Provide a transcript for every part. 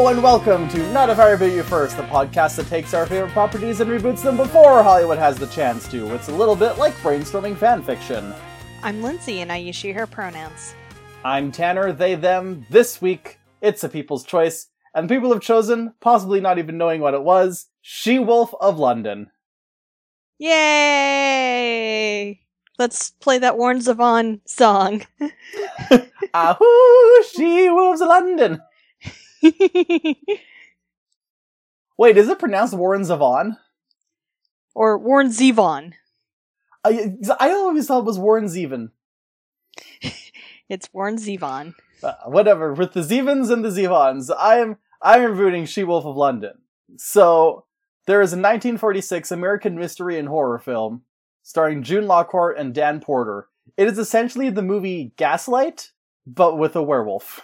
Hello and welcome to Not If I Reboot You First, the podcast that takes our favorite properties and reboots them before Hollywood has the chance to. It's a little bit like brainstorming fan fiction. I'm Lindsay and I use she, her pronouns. I'm Tanner, they, them. This week, it's a people's choice, and people have chosen, possibly not even knowing what it was, She Wolf of London. Yay! Let's play that Warren Zevon song. Ahoo, She Wolves of London! Wait, is it pronounced Warren Zevon? or Warren Zevon. I, I always thought it was Warren Zevon. It's Warren Zevon. Uh, whatever, with the Zevons and the Zevons, I'm I'm rooting She Wolf of London. So there is a 1946 American mystery and horror film starring June Lockhart and Don Porter. It is essentially the movie Gaslight, but with a werewolf.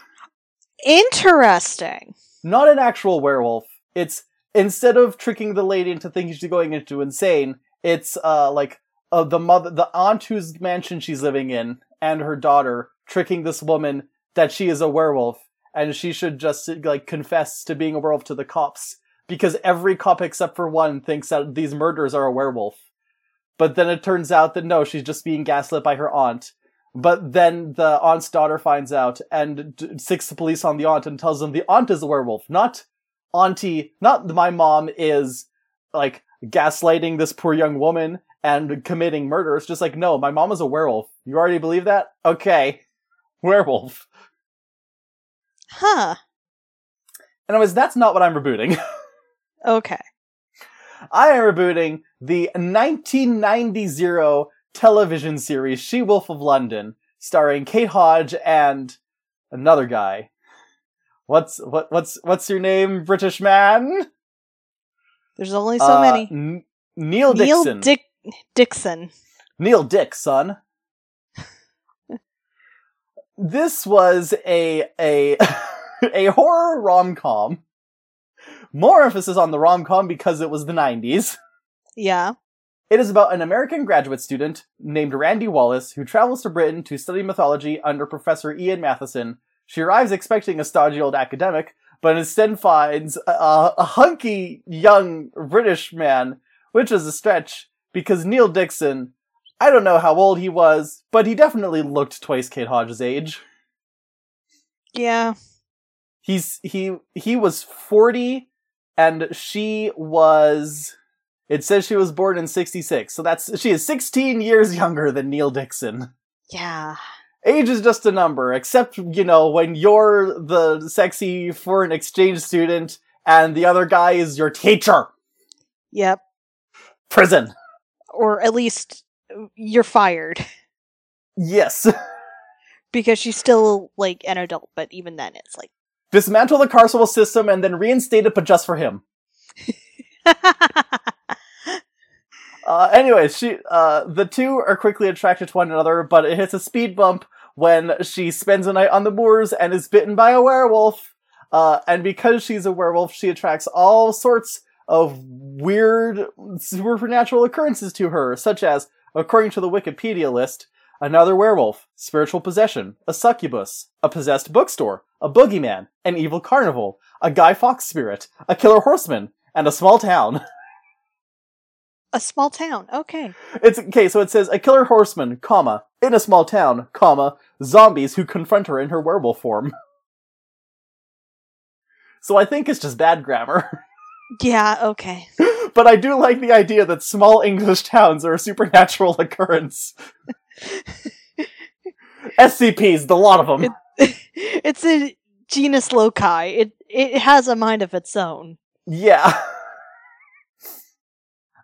Interesting. Not an actual werewolf. It's instead of tricking the lady into thinking she's going into insane, it's uh like uh, the mother, the aunt whose mansion she's living in, and her daughter tricking this woman that she is a werewolf and she should just like confess to being a werewolf to the cops because every cop except for one thinks that these murders are a werewolf. But then it turns out that no, she's just being gaslit by her aunt. But then the aunt's daughter finds out and d- sicks the police on the aunt and tells them the aunt is a werewolf, not auntie, not my mom is like gaslighting this poor young woman and committing murder. It's just like, no, my mom is a werewolf. You already believe that? Okay. Werewolf. Huh. Anyways, that's not what I'm rebooting. Okay. I am rebooting the 1990 television series She Wolf of London, starring Kate Hodge and another guy. What's what what's what's your name, British man? There's only so Uh, many. N- Neil Neil Dickson. Dick Dixon. Neil Dick, son. this was a a a horror rom com. More emphasis on the rom com because it was the 90s. Yeah. It is about an American graduate student named Randy Wallace who travels to Britain to study mythology under Professor Ian Matheson. She arrives expecting a stodgy old academic, but instead finds a, a hunky young British man, which is a stretch because Neil Dickson, I don't know how old he was, but he definitely looked twice Kate Hodge's age. Yeah. He's he he was 40 and she was it says she was born in 66. So that's she is 16 years younger than Neil Dickson. Yeah. Age is just a number, except you know when you're the sexy foreign exchange student and the other guy is your teacher. Yep. Prison. Or at least you're fired Yes. because she's still like an adult, but even then it's like Dismantle the carceral system and then reinstate it but just for him. Uh, anyways, she, uh, the two are quickly attracted to one another, but it hits a speed bump when she spends a night on the moors and is bitten by a werewolf. Uh, and because she's a werewolf, she attracts all sorts of weird supernatural occurrences to her, such as, according to the Wikipedia list, another werewolf, spiritual possession, a succubus, a possessed bookstore, a boogeyman, an evil carnival, a Guy Fawkes spirit, a killer horseman, and a small town. a small town. Okay. It's okay, so it says a killer horseman, comma, in a small town, comma, zombies who confront her in her werewolf form. So I think it's just bad grammar. Yeah, okay. but I do like the idea that small English towns are a supernatural occurrence. SCPs, the lot of them. It- it's a genus loci. It it has a mind of its own. Yeah.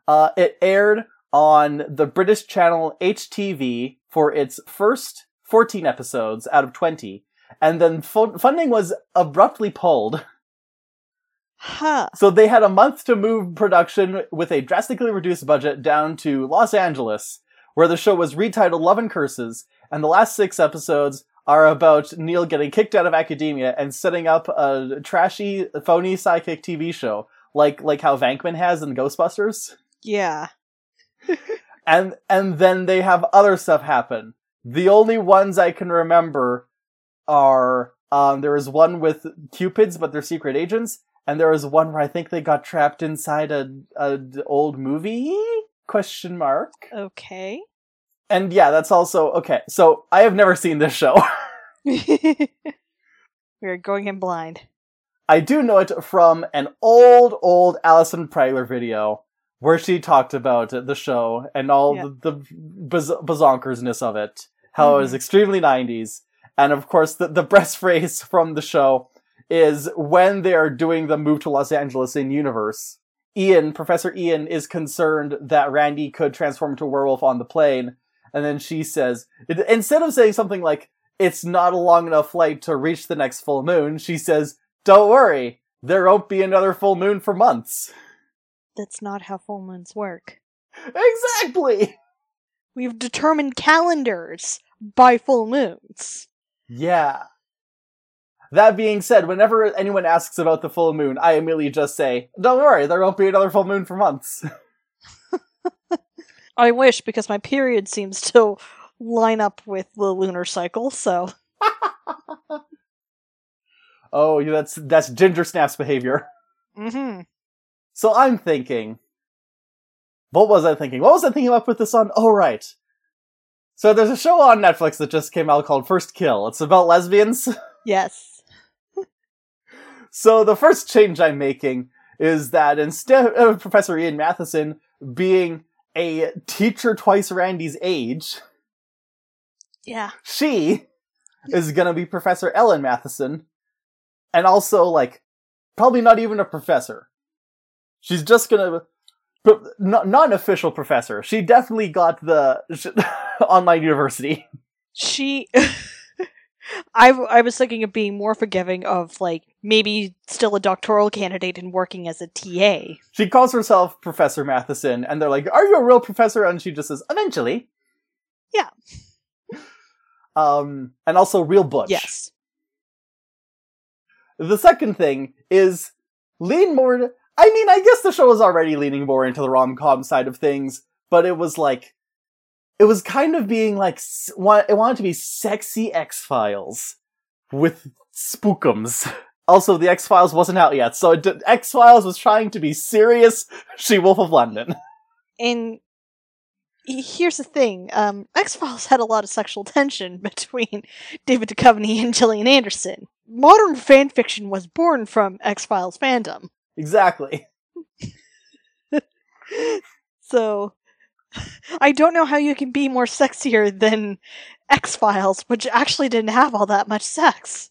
Uh, it aired on the British channel HTV for its first 14 episodes out of 20, and then fu- funding was abruptly pulled. Huh. So they had a month to move production with a drastically reduced budget down to Los Angeles, where the show was retitled Love and Curses, and the last six episodes are about Neil getting kicked out of academia and setting up a trashy, phony psychic TV show, like like how Venkman has in Ghostbusters. Yeah. And and then they have other stuff happen. The only ones I can remember are Um, there was one with cupids, but they're secret agents, and there was one where I think they got trapped inside a, a old movie question mark. Okay. And yeah, that's also okay. So I have never seen this show. We're going in blind. I do know it from an old, old Allison Pregler video where she talked about the show and all Yeah. the, the biz- bazonkersness of it, how it was Mhm. extremely 90s. And of course, the, the best phrase from the show is when they are doing the move to Los Angeles in universe. Ian, Professor Ian, is concerned that Randy could transform into a werewolf on the plane. And then she says, instead of saying something like, it's not a long enough flight to reach the next full moon, she says, don't worry, there won't be another full moon for months. That's not how full moons work. Exactly! We've determined calendars by full moons. Yeah. That being said, whenever anyone asks about the full moon, I immediately just say, don't worry, there won't be another full moon for months. I wish because my period seems to line up with the lunar cycle, so oh, that's, that's Ginger Snaps behavior. mhm. So I'm thinking, what was I thinking? What was I thinking about with this on? Oh, right. So there's a show on Netflix that just came out called First Kill. It's about lesbians. Yes. So the first change I'm making is that instead of Professor Ian Matheson being a teacher twice Randy's age, Yeah. she is gonna be Professor Ellen Matheson, and also like probably not even a professor. She's just gonna not, not an official professor. She definitely got the online university. She I I was thinking of being more forgiving of like maybe still a doctoral candidate and working as a TA. She calls herself Professor Matheson, and they're like, "Are you a real professor?" And she just says, "Eventually." Yeah. Um, and also real butch. Yes. The second thing is lean more. I mean, I guess the show was already leaning more into the rom com side of things, but it was like, it was kind of being like, it wanted to be sexy X Files with spookums. Also, the X Files wasn't out yet, so X Files was trying to be serious. She Wolf of London. And here's the thing, um X-Files had a lot of sexual tension between David Duchovny and Gillian Anderson. Modern fan fiction was born from X-Files fandom. Exactly. So I don't know how you can be more sexier than X-Files, which actually didn't have all that much sex.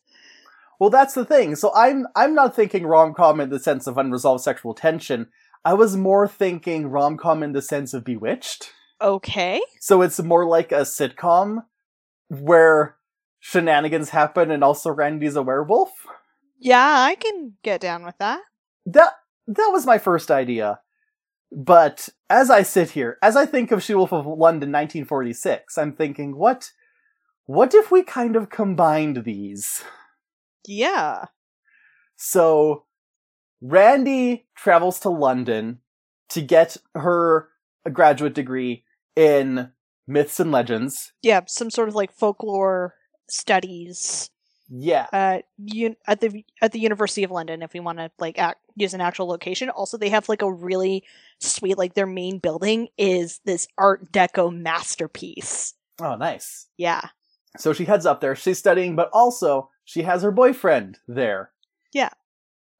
Well, that's the thing. So I'm I'm not thinking rom com in the sense of unresolved sexual tension. I was more thinking rom com in the sense of Bewitched. Okay. So it's more like a sitcom where shenanigans happen and also Randy's a werewolf. Yeah, I can get down with that. That that was my first idea. But as I sit here, as I think of She Wolf of London 1946, I'm thinking, what what if we kind of combined these? Yeah. So Randy travels to London to get her a graduate degree in myths and legends. Yeah, some sort of like folklore studies Yeah. at un- at the at the University of London if we want to like act, use an actual location. Also, they have like a really sweet like their main building is this Art Deco masterpiece. Oh, nice. Yeah. So she heads up there. She's studying, but also she has her boyfriend there. Yeah.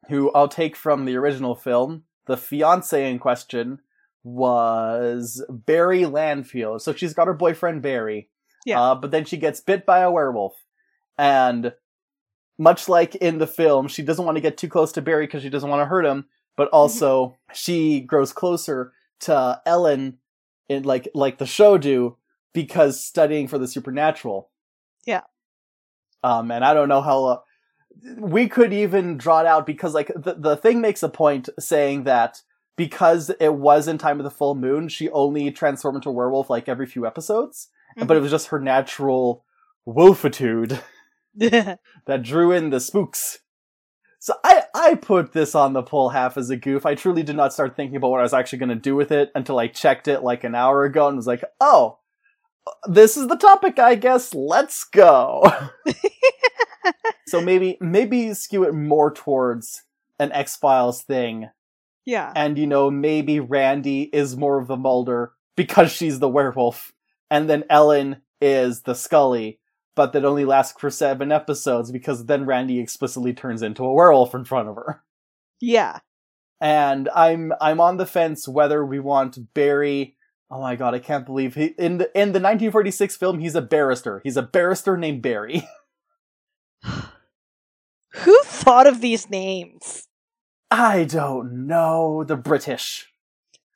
Who I'll take from the original film. The fiance in question was Barry Lanfield. So she's got her boyfriend Barry. Yeah. Uh, but then she gets bit by a werewolf. And much like in the film, she doesn't want to get too close to Barry because she doesn't want to hurt him. But also, she grows closer to Ellen in like like the show do because studying for the supernatural. Yeah. Um, and I don't know how uh, we could even draw it out because like the the thing makes a point saying that because it was in time of the full moon, she only transformed into a werewolf like every few episodes, but it was just her natural wolfitude that drew in the spooks. So I, I put this on the poll half as a goof. I truly did not start thinking about what I was actually going to do with it until I checked it like an hour ago and was like, oh, this is the topic, I guess. Let's go. So maybe maybe skew it more towards an X Files thing, Yeah. and you know maybe Randy is more of the Mulder because she's the werewolf, and then Ellen is the Scully, but that only lasts for seven episodes because then Randy explicitly turns into a werewolf in front of her. Yeah. And I'm I'm on the fence whether we want Barry. Oh my god, I can't believe he in the in the 1946 film he's a barrister. He's a barrister named Barry. Who thought of these names? I don't know the British.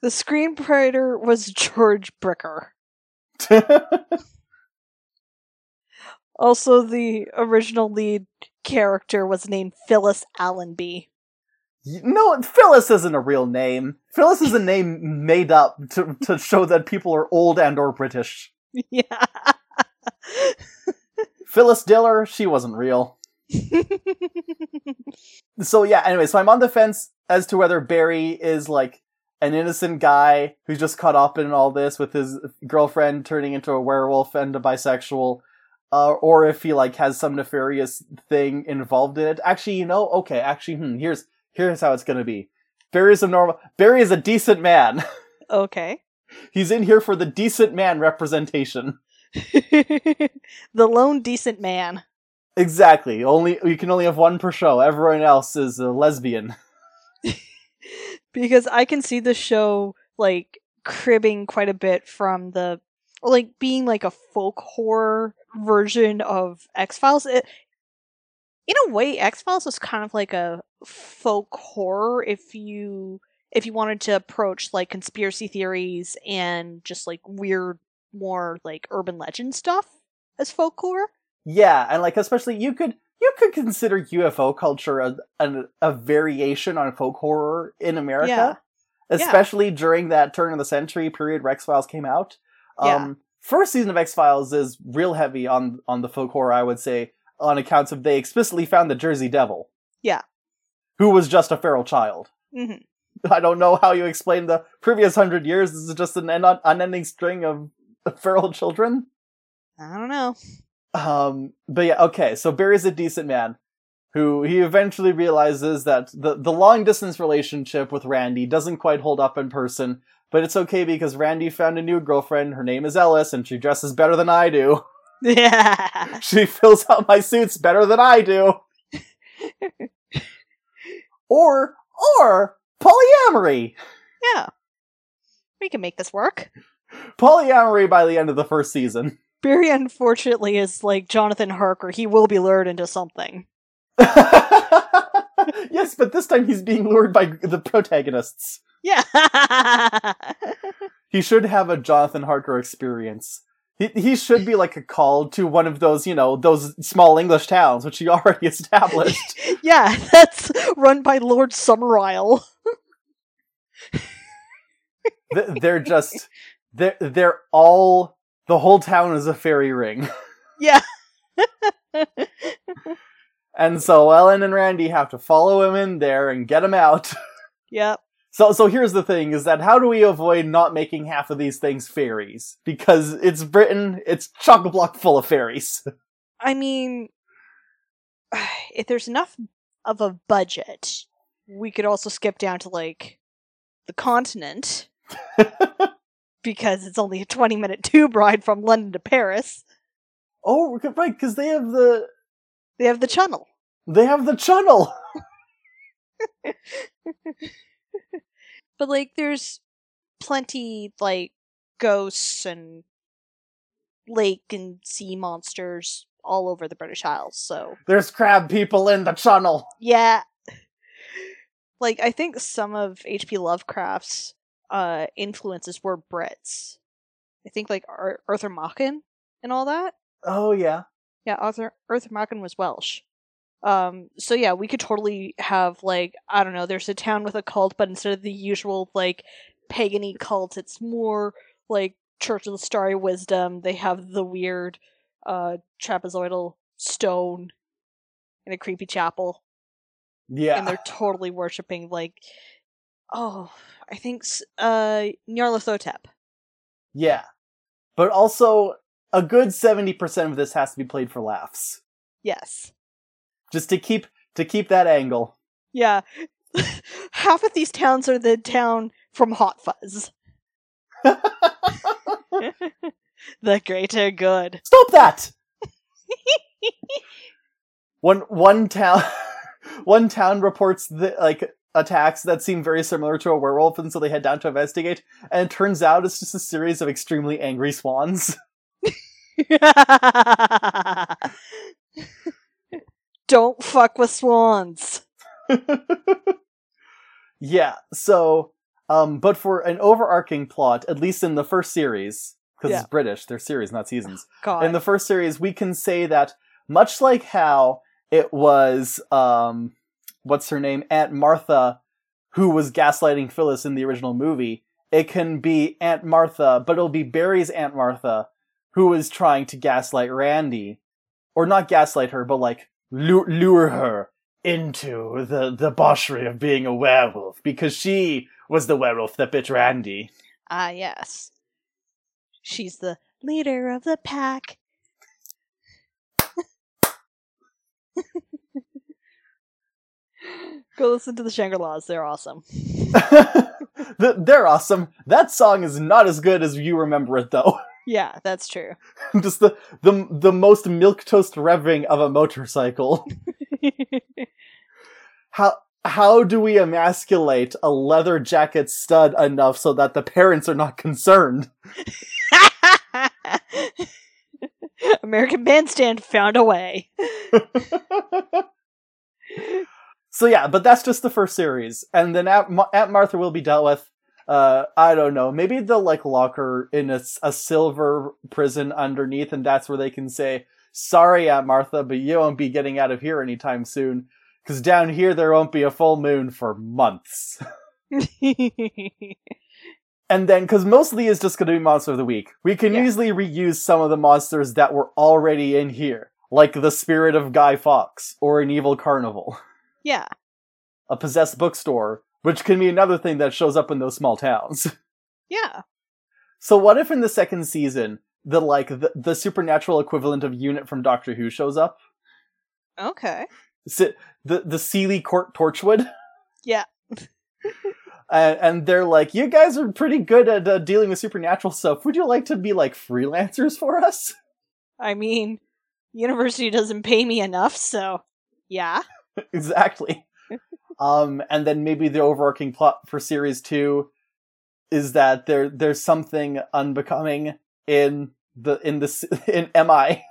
The screenwriter was George Bricker. Also, the original lead character was named Phyllis Allenby. no, Phyllis isn't a real name. Phyllis is a name made up to to show that people are old and or British. Yeah. Phyllis Diller, she wasn't real. So yeah, anyway, so I'm on the fence as to whether Barry is like an innocent guy who's just caught up in all this with his girlfriend turning into a werewolf and a bisexual, uh, or if he like has some nefarious thing involved in it. Actually, you know, okay, actually, hmm, here's here's how it's gonna be. Barry's a normal. Barry is a decent man. okay. He's in here for the decent man representation. the lone decent man. Exactly. Only you can only have one per show. Everyone else is a lesbian. because I can see the show like cribbing quite a bit from the like being like a folk horror version of X Files. In a way, X Files was kind of like a folk horror if you if you wanted to approach like conspiracy theories and just like weird, more like urban legend stuff as folk horror. Yeah, and like especially you could you could consider UFO culture a a, a variation on folk horror in America, Yeah. especially during that turn of the century period where X Files came out. Yeah. Um, first season of X Files is real heavy on on the folk horror, I would say, on accounts of they explicitly found the Jersey Devil. Yeah. who was just a feral child. hmm I don't know how you explain the previous hundred years. This is just an un- unending string of feral children. I don't know. Um, but yeah, okay. So Barry's a decent man who he eventually realizes that the the long distance relationship with Randy doesn't quite hold up in person, but it's okay because Randy found a new girlfriend. Her name is Ellis, and she dresses better than I do. Yeah. She fills out my suits better than I do. or or polyamory. Yeah. We can make this work. Polyamory by the end of the first season. Barry, unfortunately, is like Jonathan Harker. He will be lured into something. yes, but this time he's being lured by the protagonists. Yeah. He should have a Jonathan Harker experience. He he should be like a call to one of those, you know, those small English towns which he already established. yeah, that's run by Lord Summerisle. They're just they're they're all the whole town is a fairy ring. Yeah. And so Ellen and Randy have to follow him in there and get him out. yep. So so here's the thing is that how do we avoid not making half of these things fairies? Because it's Britain, it's chock a block full of fairies. I mean, if there's enough of a budget, we could also skip down to like the continent because it's only a 20 minute tube ride from London to Paris. oh, right, because they have the They have the channel. they have the channel. But like there's plenty like ghosts and lake and sea monsters all over the British Isles. So, There's crab people in the channel. yeah. Like I think some of HP Lovecraft's uh influences were Brits. I think like Ar- Arthur Machen and all that. Oh yeah. Yeah, Arthur Arthur Machen was Welsh. Um, so yeah, we could totally have like I don't know. There's a town with a cult, but instead of the usual like pagany cult, it's more like Church of the Starry Wisdom. They have the weird uh trapezoidal stone in a creepy chapel, Yeah. and they're totally worshiping like oh, I think s- uh Nyarlathotep. yeah. But also a good 70% of this has to be played for laughs. Yes. Just to keep to keep that angle. Yeah. Half of these towns are the town from Hot Fuzz. the greater good. Stop that! one one town one town reports the, like attacks that seem very similar to a werewolf, and so they head down to investigate. And it turns out it's just a series of extremely angry swans. Don't fuck with swans. yeah. So, um, but for an overarching plot, at least in the first series, because Yeah. it's British, they're series, not seasons. God. in the first series, we can say that much like how it was, um, what's her name, Aunt Martha, who was gaslighting Phyllis in the original movie. It can be Aunt Martha, but it'll be Barry's Aunt Martha, who is trying to gaslight Randy, or not gaslight her, but like lure, lure her into the the debauchery of being a werewolf because she was the werewolf that bit Randy. Ah, yes. She's the leader of the pack. Go listen to the Shangri-Las, they're awesome. They're awesome. That song is not as good as you remember it, though. Yeah, that's true. Just the the the most milk toast revving of a motorcycle. How how do we emasculate a leather jacket stud enough so that the parents are not concerned? American Bandstand found a way. so yeah, but that's just the first series, and then Aunt, Ma- Aunt Martha will be dealt with. Uh, I don't know. Maybe they'll like lock her in a silver prison underneath, and that's where they can say, "Sorry, Aunt Martha, but you won't be getting out of here anytime soon." Because down here there won't be a full moon for months. And then, because mostly is just going to be Monster of the Week, we can Yeah. easily reuse some of the monsters that were already in here, like the spirit of Guy Fawkes or an evil carnival, yeah. a possessed bookstore, which can be another thing that shows up in those small towns. Yeah. so, what if in the second season, the like the, the supernatural equivalent of Unit from Doctor Who shows up? Okay. The the Seelie Court Torchwood. Yeah. and, and they're like, "You guys are pretty good at uh, dealing with supernatural stuff. Would you like to be like freelancers for us?" I mean, university doesn't pay me enough, so yeah. exactly. Um, and then maybe the overarching plot for series two is that there there's something unbecoming in the in the in Mi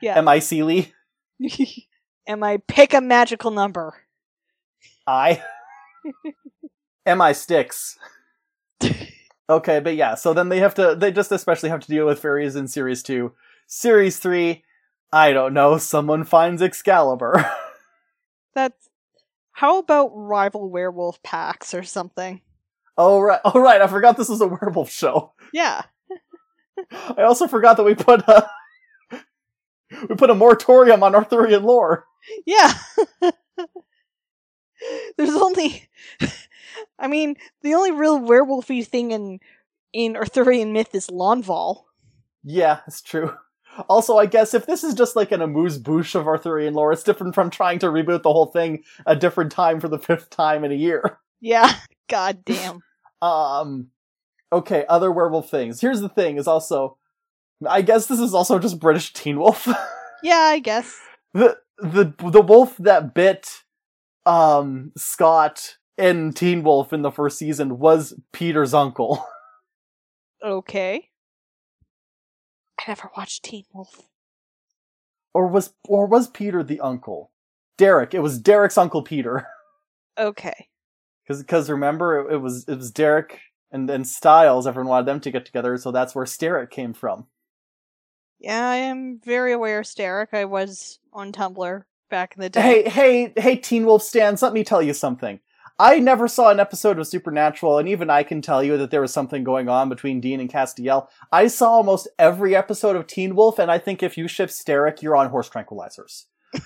Yeah. Mi Seelie Am I pick a magical number? I Mi Sticks. Okay, but yeah, so then they have to they just especially have to deal with fairies in series two. Series three, I don't know, someone finds Excalibur. That's how about rival werewolf packs or something? oh right, oh right, I forgot this was a werewolf show. Yeah. I also forgot that we put a we put a moratorium on Arthurian lore. Yeah. There's only I mean, the only real werewolfy thing in in Arthurian myth is Lanval. Yeah, it's true. Also, I guess if this is just like an amuse bouche of Arthurian lore, it's different from trying to reboot the whole thing a different time for the fifth time in a year. Yeah. God damn. Um, okay, other werewolf things. Here's the thing: is also, I guess this is also just British Teen Wolf. Yeah, I guess. the the the wolf that bit um Scott in Teen Wolf in the first season was Peter's uncle. Okay. I never watched Teen Wolf. or was or was Peter the uncle? Derek. It was Derek's uncle Peter. Okay. Because because remember it, it was it was Derek and then Stiles. Everyone wanted them to get together, so that's where Sterek came from. Yeah, I am very aware, Sterek. I was on Tumblr back in the day. Hey hey hey, Teen Wolf stands. Let me tell you something. I never saw an episode of Supernatural, and even I can tell you that there was something going on between Dean and Castiel. I saw almost every episode of Teen Wolf, and I think if you ship Sterek, you're on horse tranquilizers.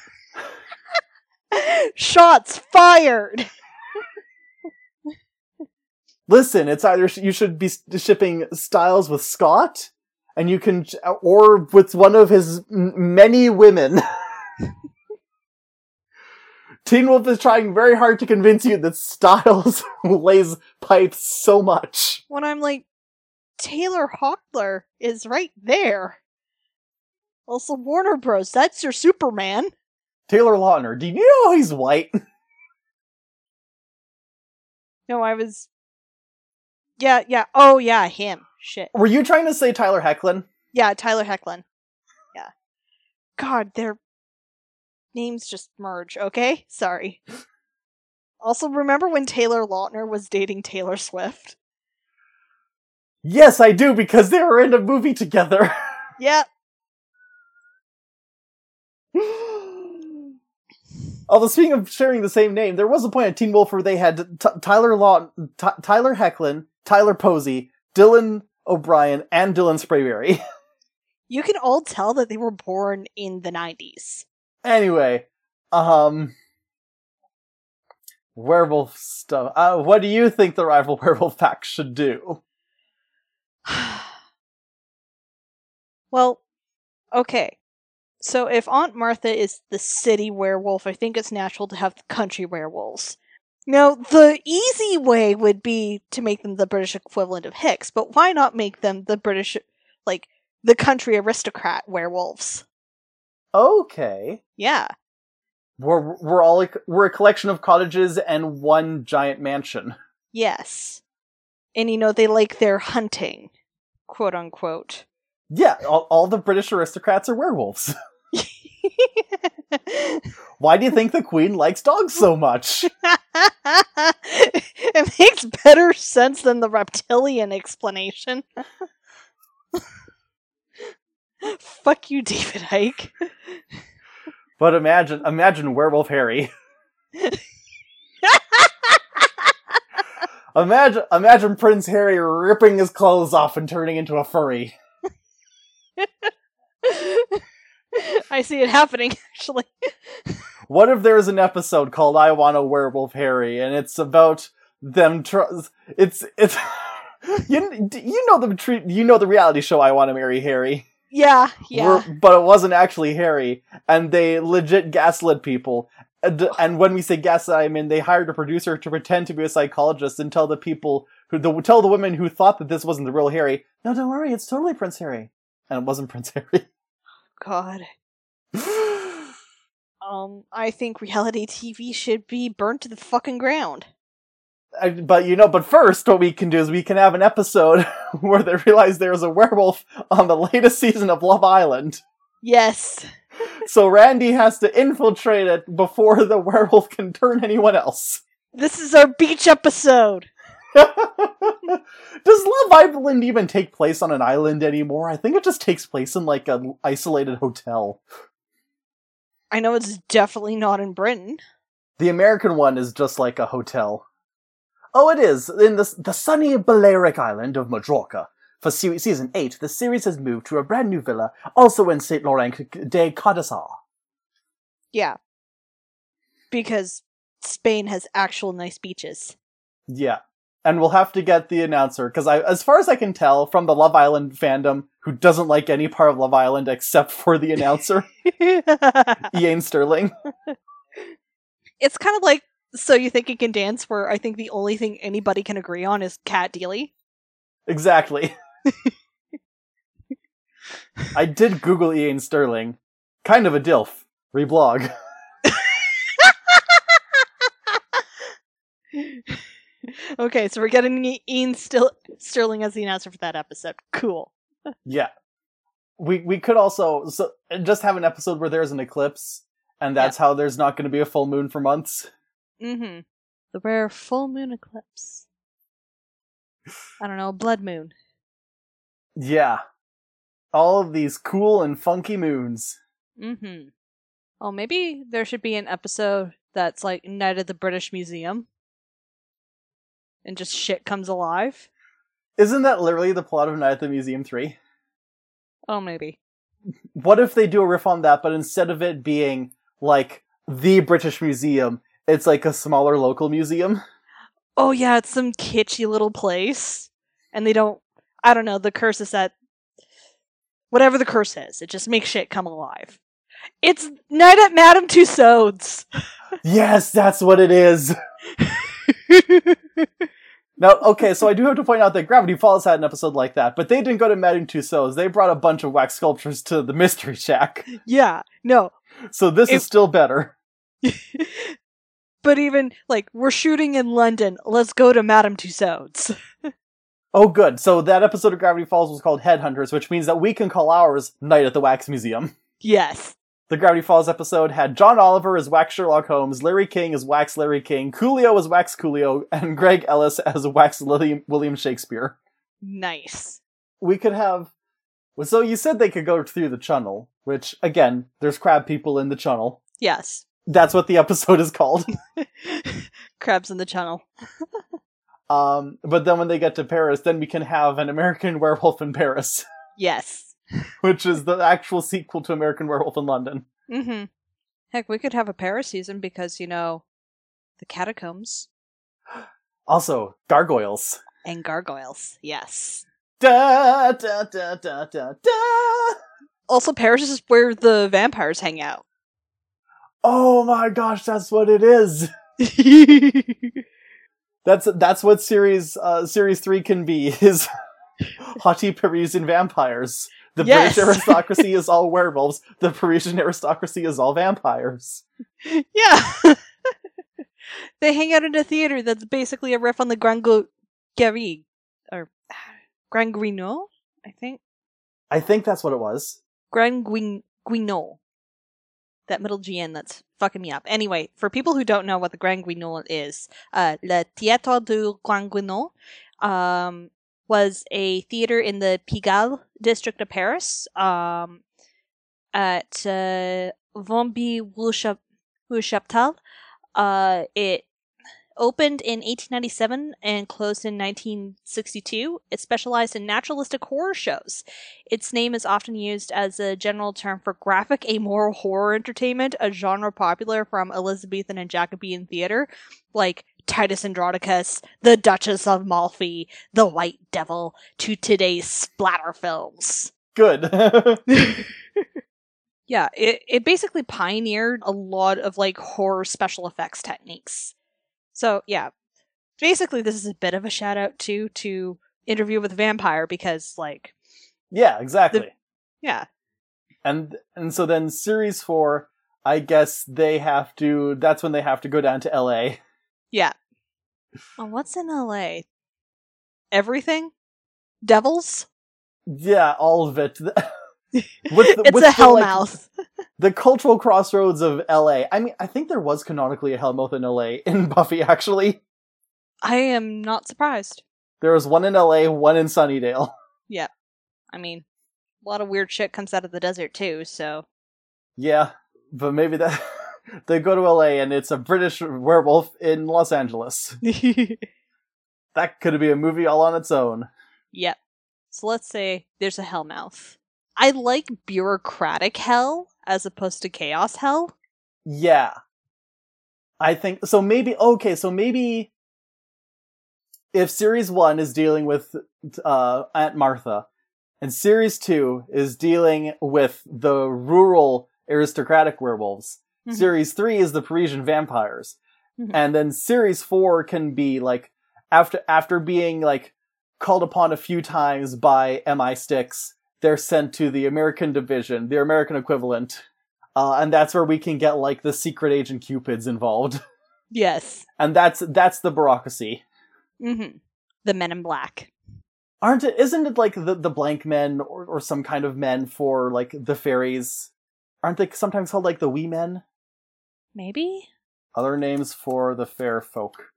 Shots fired! Listen, it's either sh- you should be shipping Stiles with Scott, and you can, or with one of his m- many women. Teen Wolf is trying very hard to convince you that Stiles lays pipes so much. When I'm like, Taylor Hockler is right there. Also, Warner Bros. That's your Superman. Taylor Lautner, do you know he's white? No, I was. Yeah, yeah. Oh, yeah, him. Shit. Were you trying to say Tyler Hoechlin? Yeah, Tyler Hoechlin. Yeah. God, their names just merge, okay? Sorry. Also, remember when Taylor Lautner was dating Taylor Swift? Yes, I do, because they were in a movie together. Yep. Although speaking of sharing the same name, there was a point at Teen Wolf where they had T- Tyler Law, T- Tyler Hoechlin, Tyler Posey, Dylan O'Brien, and Dylan Sprayberry. You can all tell that they were born in the 90s. Anyway, um, werewolf stuff. Uh, what do you think the rival werewolf pack should do? well, okay. So if Aunt Martha is the city werewolf, I think it's natural to have the country werewolves. Now, the easy way would be to make them the British equivalent of Hicks, but why not make them the British, like, the country aristocrat werewolves? Okay, Yeah. we're we're all we're a collection of cottages and one giant mansion. Yes. And you know, they like their hunting, quote unquote. Yeah, all, all the British aristocrats are werewolves. Why do you think the Queen likes dogs so much? it makes better sense than the reptilian explanation. Fuck you, David Icke. But imagine, imagine Werewolf Harry. imagine, imagine Prince Harry ripping his clothes off and turning into a furry. I see it happening, actually. What if there's an episode called "I Want a Werewolf Harry" and it's about them? Tr- it's it's you you know the tre- you know the reality show "I Want to Marry Harry." Yeah, yeah. We're- but it wasn't actually Harry, and they legit gaslit people. And, and when we say gaslit, I mean they hired a producer to pretend to be a psychologist and tell the people who the, tell the women who thought that this wasn't the real Harry. No, don't worry, it's totally Prince Harry, and it wasn't Prince Harry. God. Um, I think reality TV should be burnt to the fucking ground. I- but you know, but first, what we can do is we can have an episode where they realize there's a werewolf on the latest season of Love Island. Yes. So Randy has to infiltrate it before the werewolf can turn anyone else. This is our beach episode. Does Love Island even take place on an island anymore? I think it just takes place in like an isolated hotel. I know it's definitely not in Britain. The American one is just like a hotel. Oh, it is in the the sunny Balearic island of Majorca. For se- season eight, the series has moved to a brand new villa, also in Saint Laurent de Cardasar. Yeah. Because Spain has actual nice beaches. Yeah. And we'll have to get the announcer, because I, as far as I can tell from the Love Island fandom, who doesn't like any part of Love Island except for the announcer, Iain Stirling. it's kind of like So You Think You Can Dance, where I think the only thing anybody can agree on is Cat Deeley. Exactly. I did Google Iain Stirling. Kind of a DILF. Reblog. okay, so we're getting Ian Still- Stirling as the announcer for that episode. Cool. Yeah. We we could also so just have an episode where there's an eclipse, and that's how there's not going to be a full moon for months. Mm-hmm. The rare full moon eclipse. I don't know, a blood moon. Yeah. All of these cool and funky moons. Mm-hmm. Oh, maybe there should be an episode that's like Night at the British Museum. And just shit comes alive. Isn't that literally the plot of Night at the Museum 3? Oh, maybe. What if they do a riff on that, but instead of it being like the British Museum, it's like a smaller local museum? Oh, yeah, it's some kitschy little place. And they don't. I don't know, the curse is that. Whatever the curse is, it just makes shit come alive. It's Night at Madame Tussauds. Yes, that's what it is. Now, okay, so I do have to point out that Gravity Falls had an episode like that, but they didn't go to Madame Tussauds. They brought a bunch of wax sculptures to the Mystery Shack. yeah, no. So this It- is still better. but even like we're shooting in London, let's go to Madame Tussauds. Oh, good. So that episode of Gravity Falls was called Headhunters, which means that we can call ours Night at the Wax Museum. yes. The Gravity Falls episode had John Oliver as Wax Sherlock Holmes, Larry King as Wax Larry King, Coolio as Wax Coolio, and Greg Ellis as Wax William, William Shakespeare. Nice. We could have. So you said they could go through the channel, which, again, there's crab people in the channel. Yes. That's what the episode is called. Crabs in the channel. Um, but then when they get to Paris, then we can have an American Werewolf in Paris, Yes. which is the actual sequel to American Werewolf in London. Mm-hmm. Heck, we could have a Paris season because, you know, the catacombs Also, gargoyles. and gargoyles. Yes. Da da da da da da. Also, Paris is where the vampires hang out. Oh my gosh, that's what it is. That's that's what series uh series three can be is haughty Parisian vampires. The Yes. British aristocracy is all werewolves. The Parisian aristocracy is all vampires. yeah. they hang out in a theater that's basically a riff on the Grand Garrigue. Or Grand Guignol, I think. I think that's what it was. Grand Guignol. That middle GN that's fucking me up. Anyway, for people who don't know what the Grand Guignol is, uh, Le Théâtre du Grand Guignol um, was a theater in the Pigalle district of Paris um, at uh, Vomby-Chaptal. Uh, it opened in 1897 and closed in 1962. It specialized in naturalistic horror shows. Its name is often used as a general term for graphic amoral horror entertainment, a genre popular from Elizabethan and Jacobean theater, like Titus Andronicus, The Duchess of Malfi, The White Devil, to today's splatter films. Good. Yeah, it, it basically pioneered a lot of like horror special effects techniques. So yeah, basically this is a bit of a shout out too to Interview with a Vampire because like yeah, exactly. yeah, and and so then series four, I guess they have to. That's when they have to go down to L.A. yeah. Oh, what's in LA? Everything? Devils? Yeah, all of it. With the- it's with a the, like, hellmouth. the cultural crossroads of LA. I mean, I think there was canonically a Hellmouth in LA in Buffy, actually. I am not surprised. There was one in LA, one in Sunnydale. Yeah. I mean, a lot of weird shit comes out of the desert too, so Yeah, but maybe that. they go to LA and it's a British werewolf in Los Angeles. That could be a movie all on its own. Yep. So let's say there's a hellmouth. I like bureaucratic hell as opposed to chaos hell. Yeah. I think so maybe okay, so maybe if series 1 is dealing with uh Aunt Martha and series 2 is dealing with the rural aristocratic werewolves. Mhm. Series 3 is the Parisian vampires. Mhm. And then series 4 can be like after after being like called upon a few times by MI6, they're sent to the American division, the American equivalent. Uh, and that's where we can get like the secret agent cupids involved. Yes. And that's that's the bureaucracy. Mm-hmm. The men in black. Aren't it isn't it like the, the blank men or, or some kind of men for like the fairies? Aren't they sometimes called like the wee men? Maybe? Other names for the fair folk.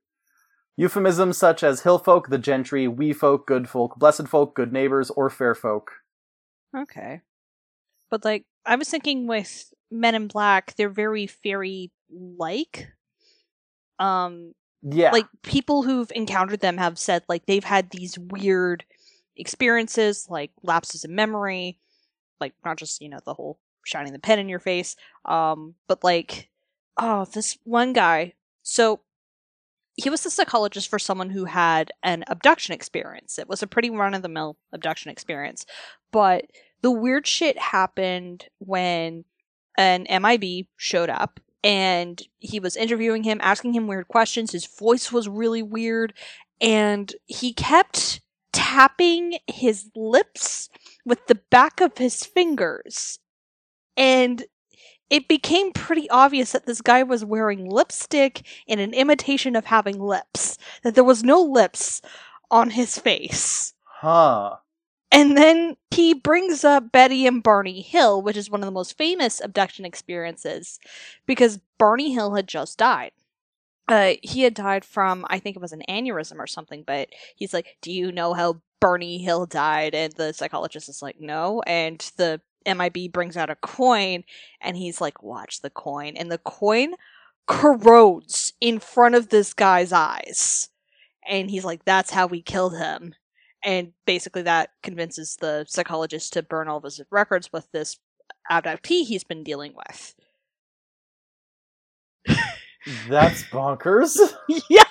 Euphemisms such as hill folk, the gentry, wee folk, good folk, blessed folk, good neighbors, or fair folk. Okay. But like I was thinking with Men in Black, they're very fairy like. Um Yeah. like people who've encountered them have said like they've had these weird experiences like lapses in memory like not just you know the whole shining the pen in your face um but like oh this one guy so he was the psychologist for someone who had an abduction experience it was a pretty run-of-the-mill abduction experience but the weird shit happened when an MIB showed up and he was interviewing him, asking him weird questions. His voice was really weird, and he kept tapping his lips with the back of his fingers. And it became pretty obvious that this guy was wearing lipstick in an imitation of having lips, that there was no lips on his face. Huh. And then he brings up Betty and Barney Hill, which is one of the most famous abduction experiences, because Barney Hill had just died. Uh, he had died from, I think it was an aneurysm or something, but he's like, Do you know how Barney Hill died? And the psychologist is like, No. And the MIB brings out a coin, and he's like, Watch the coin. And the coin corrodes in front of this guy's eyes. And he's like, That's how we killed him and basically that convinces the psychologist to burn all of his records with this abductee he's been dealing with. That's bonkers. yeah,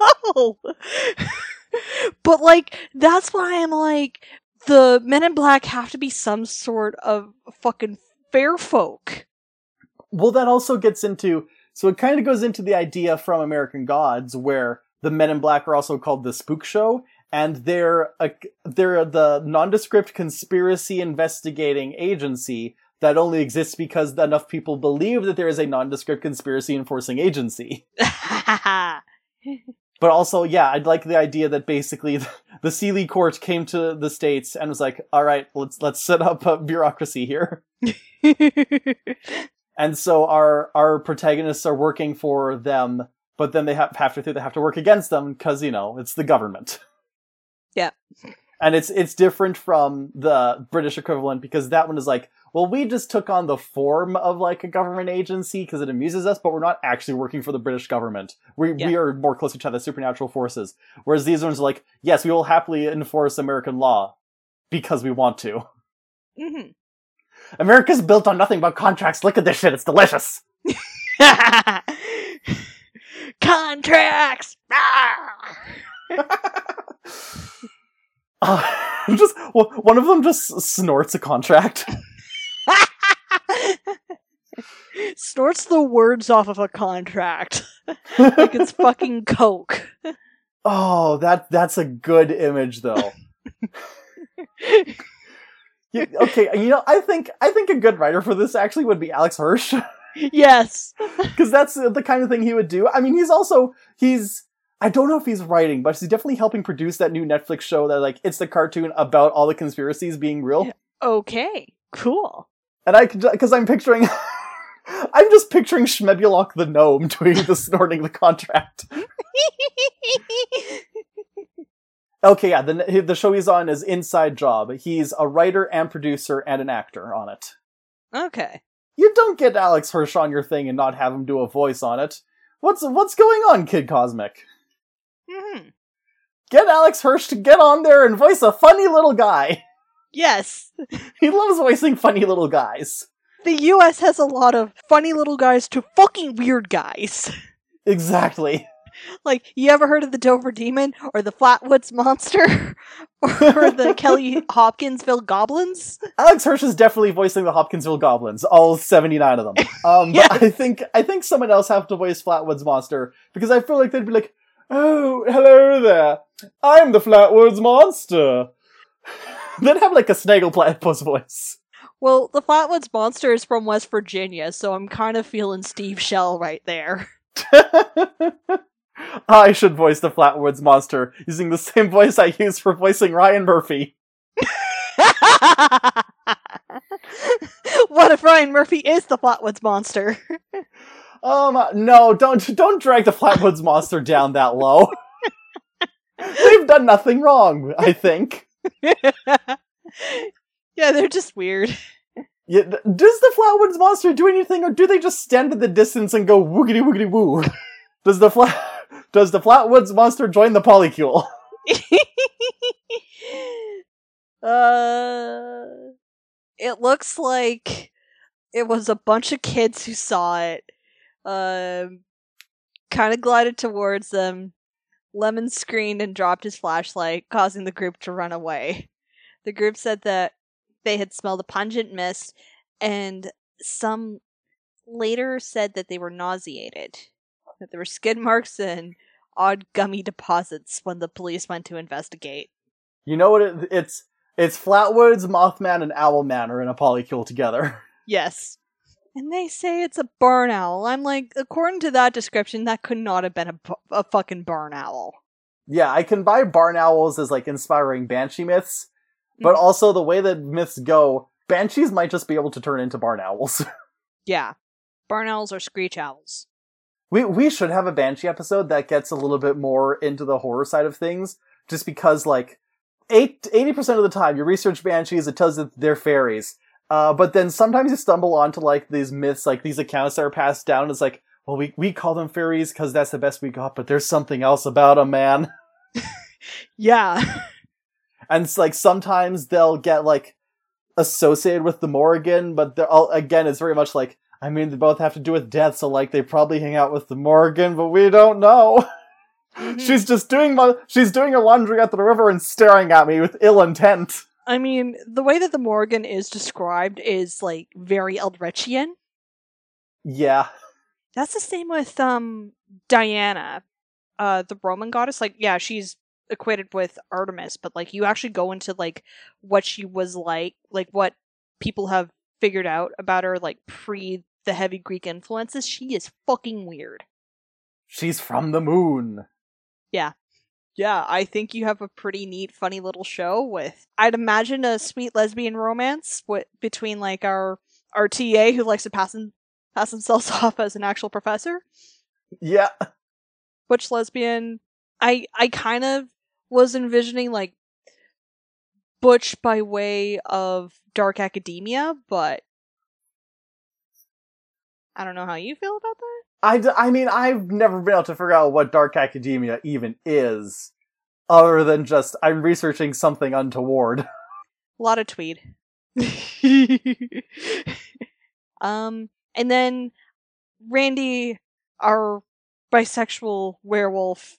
I know. but like, that's why I'm like, the Men in Black have to be some sort of fucking fair folk. Well, that also gets into so it kind of goes into the idea from American Gods where the Men in Black are also called the Spook Show, and they're a, they're the nondescript conspiracy investigating agency that only exists because enough people believe that there is a nondescript conspiracy enforcing agency. but also, yeah, I'd like the idea that basically the Seelie court came to the states and was like, "All right, let's let's set up a bureaucracy here." and so our our protagonists are working for them, but then they have have to they have to work against them because you know it's the government. Yeah. And it's it's different from the British equivalent because that one is like, well, we just took on the form of like a government agency because it amuses us, but we're not actually working for the British government. We yeah. we are more closer to the supernatural forces. Whereas these ones are like, yes, we will happily enforce American law because we want to. Mm-hmm. America's built on nothing but contracts. Look at this shit; it's delicious. contracts. Uh, just well, one of them just snorts a contract. snorts the words off of a contract like it's fucking coke. Oh, that that's a good image though. you, okay, you know, I think I think a good writer for this actually would be Alex Hirsch. yes, because that's the kind of thing he would do. I mean, he's also he's I don't know if he's writing, but he's definitely helping produce that new Netflix show that like it's the cartoon about all the conspiracies being real. Okay, cool. And I because I'm picturing, I'm just picturing Schmebulock the gnome doing the snorting the contract. okay, yeah, the the show he's on is Inside Job. He's a writer and producer and an actor on it. Okay. You don't get Alex Hirsch on your thing and not have him do a voice on it. What's what's going on, Kid Cosmic? Mm-hmm. Get Alex Hirsch to get on there and voice a funny little guy. Yes. he loves voicing funny little guys. The US has a lot of funny little guys to fucking weird guys. Exactly. Like, you ever heard of the Dover Demon or the Flatwoods Monster or the Kelly Hopkinsville Goblins? Alex Hirsch is definitely voicing the Hopkinsville Goblins, all seventy nine of them. Um, yes. but I think I think someone else have to voice Flatwoods Monster because I feel like they'd be like, Oh, hello there. I'm the Flatwoods Monster. then have like a Snaggle Platypus voice. Well, the Flatwoods Monster is from West Virginia, so I'm kind of feeling Steve Shell right there. I should voice the Flatwoods Monster using the same voice I use for voicing Ryan Murphy. what if Ryan Murphy is the Flatwoods Monster? Um, no, don't don't drag the Flatwoods monster down that low. They've done nothing wrong, I think. Yeah, they're just weird. Yeah, does the Flatwoods monster do anything, or do they just stand at the distance and go woogity woogity woo? Does the flat does the Flatwoods monster join the polycule? uh, it looks like it was a bunch of kids who saw it um, kind of glided towards them. Lemon screamed and dropped his flashlight, causing the group to run away. The group said that they had smelled a pungent mist and some later said that they were nauseated, that there were skid marks and odd gummy deposits when the police went to investigate. You know what? It, it's it's Flatwoods, Mothman, and Owlman are in a polycule together. Yes. And they say it's a barn owl. I'm like, according to that description, that could not have been a, a fucking barn owl. Yeah, I can buy barn owls as like inspiring banshee myths, but Mhm. also the way that myths go, banshees might just be able to turn into barn owls. Yeah. Barn owls are screech owls. we we should have a banshee episode that gets a little bit more into the horror side of things, just because like eight eighty percent of the time you research banshees, it tells you that they're fairies. Uh, but then sometimes you stumble onto like these myths, like these accounts that are passed down. It's like, well, we we call them fairies because that's the best we got, but there's something else about them, man. Yeah. and it's like sometimes they'll get like associated with the Morrigan, but they're all again it's very much like I mean they both have to do with death, so like they probably hang out with the Morrigan, but we don't know. Mhm. she's just doing my she's doing her laundry at the river and staring at me with ill intent. I mean, the way that the Morrigan is described is like very Eldritchian. Yeah. That's the same with um Diana, uh the Roman goddess. Like, yeah, she's equated with Artemis, but like you actually go into like what she was like, like what people have figured out about her like pre the heavy Greek influences, she is fucking weird. She's from the moon. Yeah, Yeah, I think you have a pretty neat, funny little show with. I'd imagine a sweet lesbian romance wi- between like our our TA who likes to pass him, pass himself off as an actual professor. Yeah. Which lesbian. I I kind of was envisioning like Butch by way of dark academia, but I don't know how you feel about that. I, d- I mean, I've never been able to figure out what dark academia even is, other than just I'm researching something untoward. A lot of tweed. um, and then Randy, our bisexual werewolf.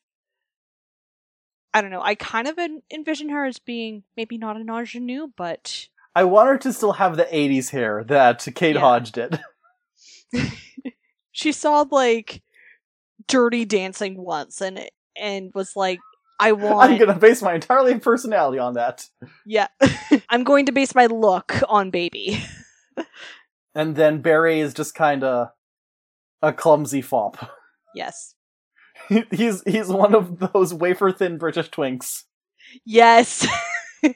I don't know. I kind of envision her as being maybe not an ingenue, but I want her to still have the 80s hair that Kate Yeah. Hodge did. she saw like Dirty Dancing once, and and was like, "I want." I'm gonna base my entirely personality on that. Yeah, I'm going to base my look on Baby. And then Barry is just kinda a clumsy fop. Yes. he's he's one of those wafer thin British twinks. Yes.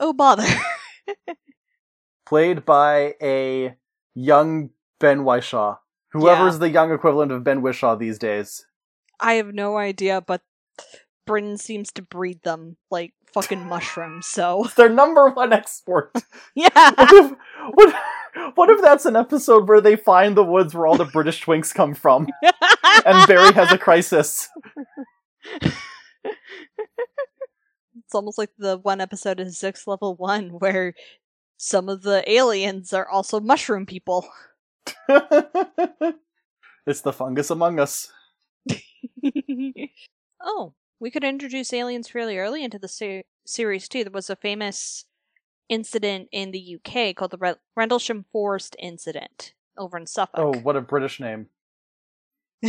oh bother. Played by a young Ben Whishaw. Whoever's the young equivalent of Ben Whishaw these days. I have no idea, but Britain seems to breed them like fucking mushrooms, so It's their number one export. yeah. What if, what, what if that's an episode where they find the woods where all the British twinks come from, and Barry has a crisis? It's almost like the one episode in Six Level One where some of the aliens are also mushroom people. it's the fungus among us. oh, we could introduce aliens fairly early into the se- series too. There was a famous incident in the UK called the Re- Rendlesham Forest incident over in Suffolk. Oh, what a British name.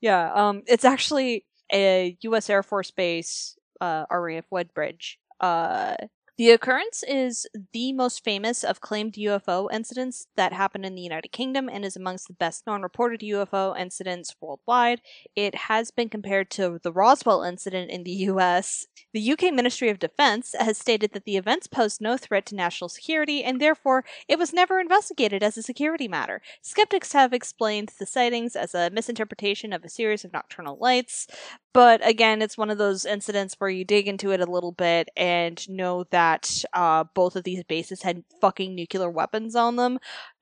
Yeah, um, it's actually a U.S. Air Force base, uh, RAF Woodbridge. Uh, the occurrence is the most famous of claimed UFO incidents that happened in the United Kingdom and is amongst the best known reported UFO incidents worldwide. It has been compared to the Roswell incident in the U.S. The UK Ministry of Defense has stated that the events posed no threat to national security and therefore it was never investigated as a security matter. Skeptics have explained the sightings as a misinterpretation of a series of nocturnal lights, but again, it's one of those incidents where you dig into it a little bit and know that uh, both of these bases had fucking nuclear weapons on them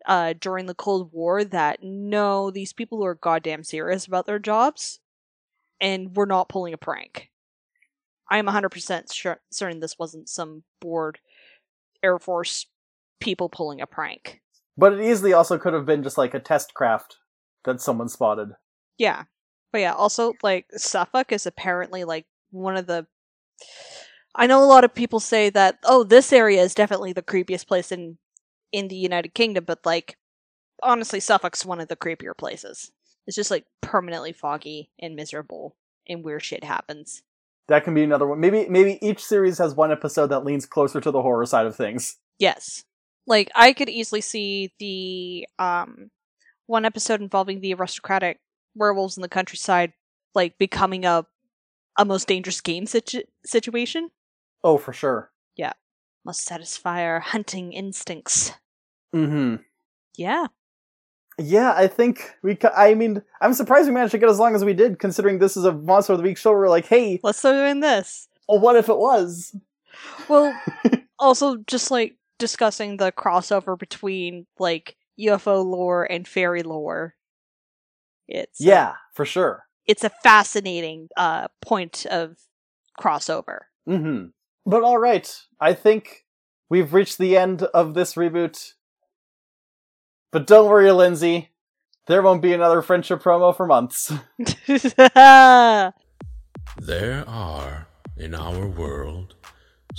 uh, during the Cold War. That no, these people are goddamn serious about their jobs, and we're not pulling a prank. I am 100% sure, certain this wasn't some bored Air Force people pulling a prank. But it easily also could have been just like a test craft that someone spotted. Yeah. But yeah, also like Suffolk is apparently like one of the I know a lot of people say that oh, this area is definitely the creepiest place in in the United Kingdom, but like honestly, Suffolk's one of the creepier places. It's just like permanently foggy and miserable, and weird shit happens. That can be another one. Maybe maybe each series has one episode that leans closer to the horror side of things. Yes, like I could easily see the um one episode involving the aristocratic werewolves in the countryside like becoming a a most dangerous game situ- situation. Oh, for sure. Yeah. Must satisfy our hunting instincts. Mm-hmm. Yeah. Yeah, I think we. ca- I mean, I'm surprised we managed to get as long as we did, considering this is a Monster of the Week show. We're like, hey, Let's start doing this. well, what if it was? Well, also just like discussing the crossover between like UFO lore and fairy lore. It's uh, Yeah, for sure. it's a fascinating uh point of crossover. Mm-hmm. But all right, I think we've reached the end of this reboot. But don't worry, Lindsay. There won't be another friendship promo for months. There are, in our world,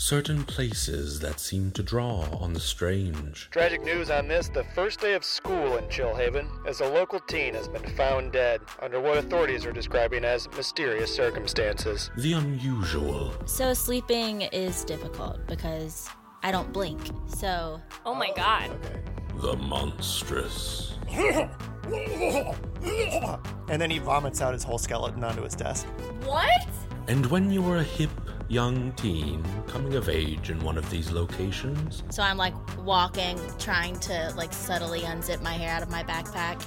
certain places that seem to draw on the strange. Tragic news on this the first day of school in Chillhaven, as a local teen has been found dead under what authorities are describing as mysterious circumstances. The unusual, So sleeping is difficult because I don't blink. So Oh my god. the monstrous, And then he vomits out his whole skeleton onto his desk. What? and when you were a hip young teen coming of age in one of these locations, so I'm like walking, trying to like subtly unzip my hair out of my backpack.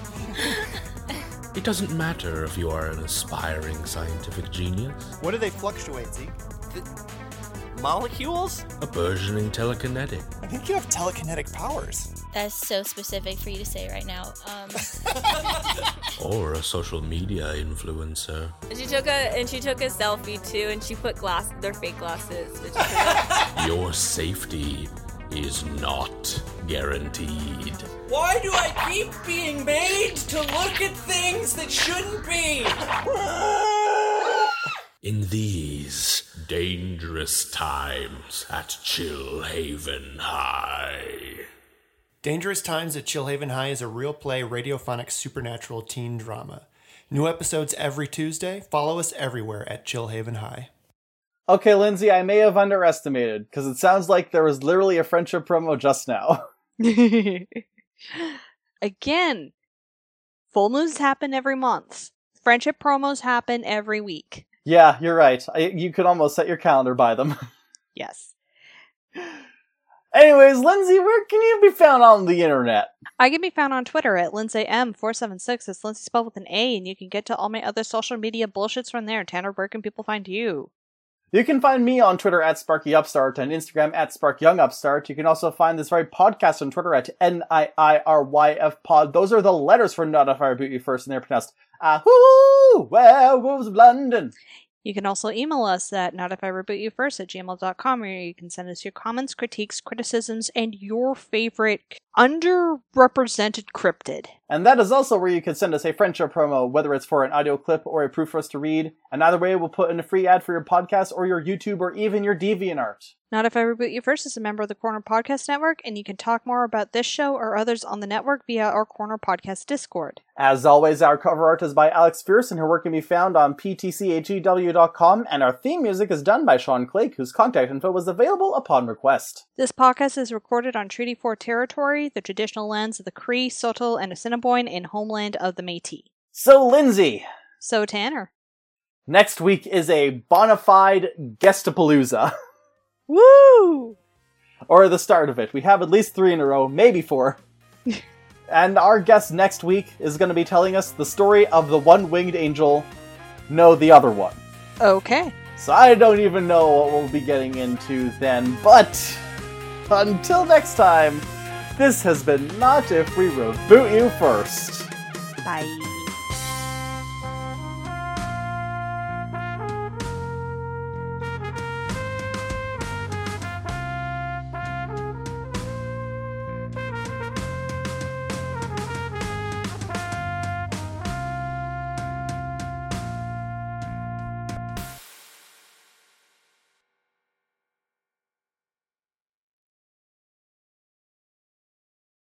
it doesn't matter if you are an aspiring scientific genius, What do they fluctuate, Zeke? Molecules? a burgeoning telekinetic, I think you have telekinetic powers. That's so specific for you to say right now. Um, or a social media influencer. And she took a and she took a selfie too, and she put glass their fake glasses. Your safety is not guaranteed. Why do I keep being made to look at things that shouldn't be? In these dangerous times at Chillhaven High. Dangerous Times at Chillhaven High is a real play radiophonic supernatural teen drama. New episodes every Tuesday. Follow us everywhere at Chillhaven High. Okay, Lindsay, I may have underestimated, because it sounds like there was literally a friendship promo just now. Again, full moons happen every month. Friendship promos happen every week. Yeah, you're right. I, you could almost set your calendar by them. Yes. Anyways, Lindsay, where can you be found on the internet? I can be found on Twitter at LindsayM476. It's Lindsay spelled with an A, and you can get to all my other social media bullshits from there. Tanner, where can people find you? You can find me on Twitter at SparkyUpstart and Instagram at SparkYoungUpstart. You can also find this very podcast on Twitter at N-I-I-R-Y-F pod. Those are the letters for Not If I Reboot You First, and they're pronounced uh, Ahoo! Werewolves of London. You can also email us at notifirebootyoufirst at gmail.com where you can send us your comments, critiques, criticisms, and your favorite underrepresented cryptid. And that is also where you can send us a friendship promo, whether it's for an audio clip or a proof for us to read. And either way, we'll put in a free ad for your podcast or your YouTube or even your DeviantArt. Not If I Reboot You First is a member of the Corner Podcast Network, and you can talk more about this show or others on the network via our Corner Podcast Discord. As always, our cover art is by Alex Fierce, and her work can be found on ptchew.com, and our theme music is done by Sean Clake, whose contact info was available upon request. This podcast is recorded on Treaty 4 territory, the traditional lands of the Cree, Saulteaux, and Assiniboine, and homeland of the Métis. So, Lindsay, So, Tanner. next week is a bona fide guestapalooza. Woo! or the start of it. We have at least three in a row, maybe four. and our guest next week is going to be telling us the story of the one winged angel. No, the other one. Okay. So I don't even know what we'll be getting into then, but until next time, this has been Not If We Reboot You First. Bye.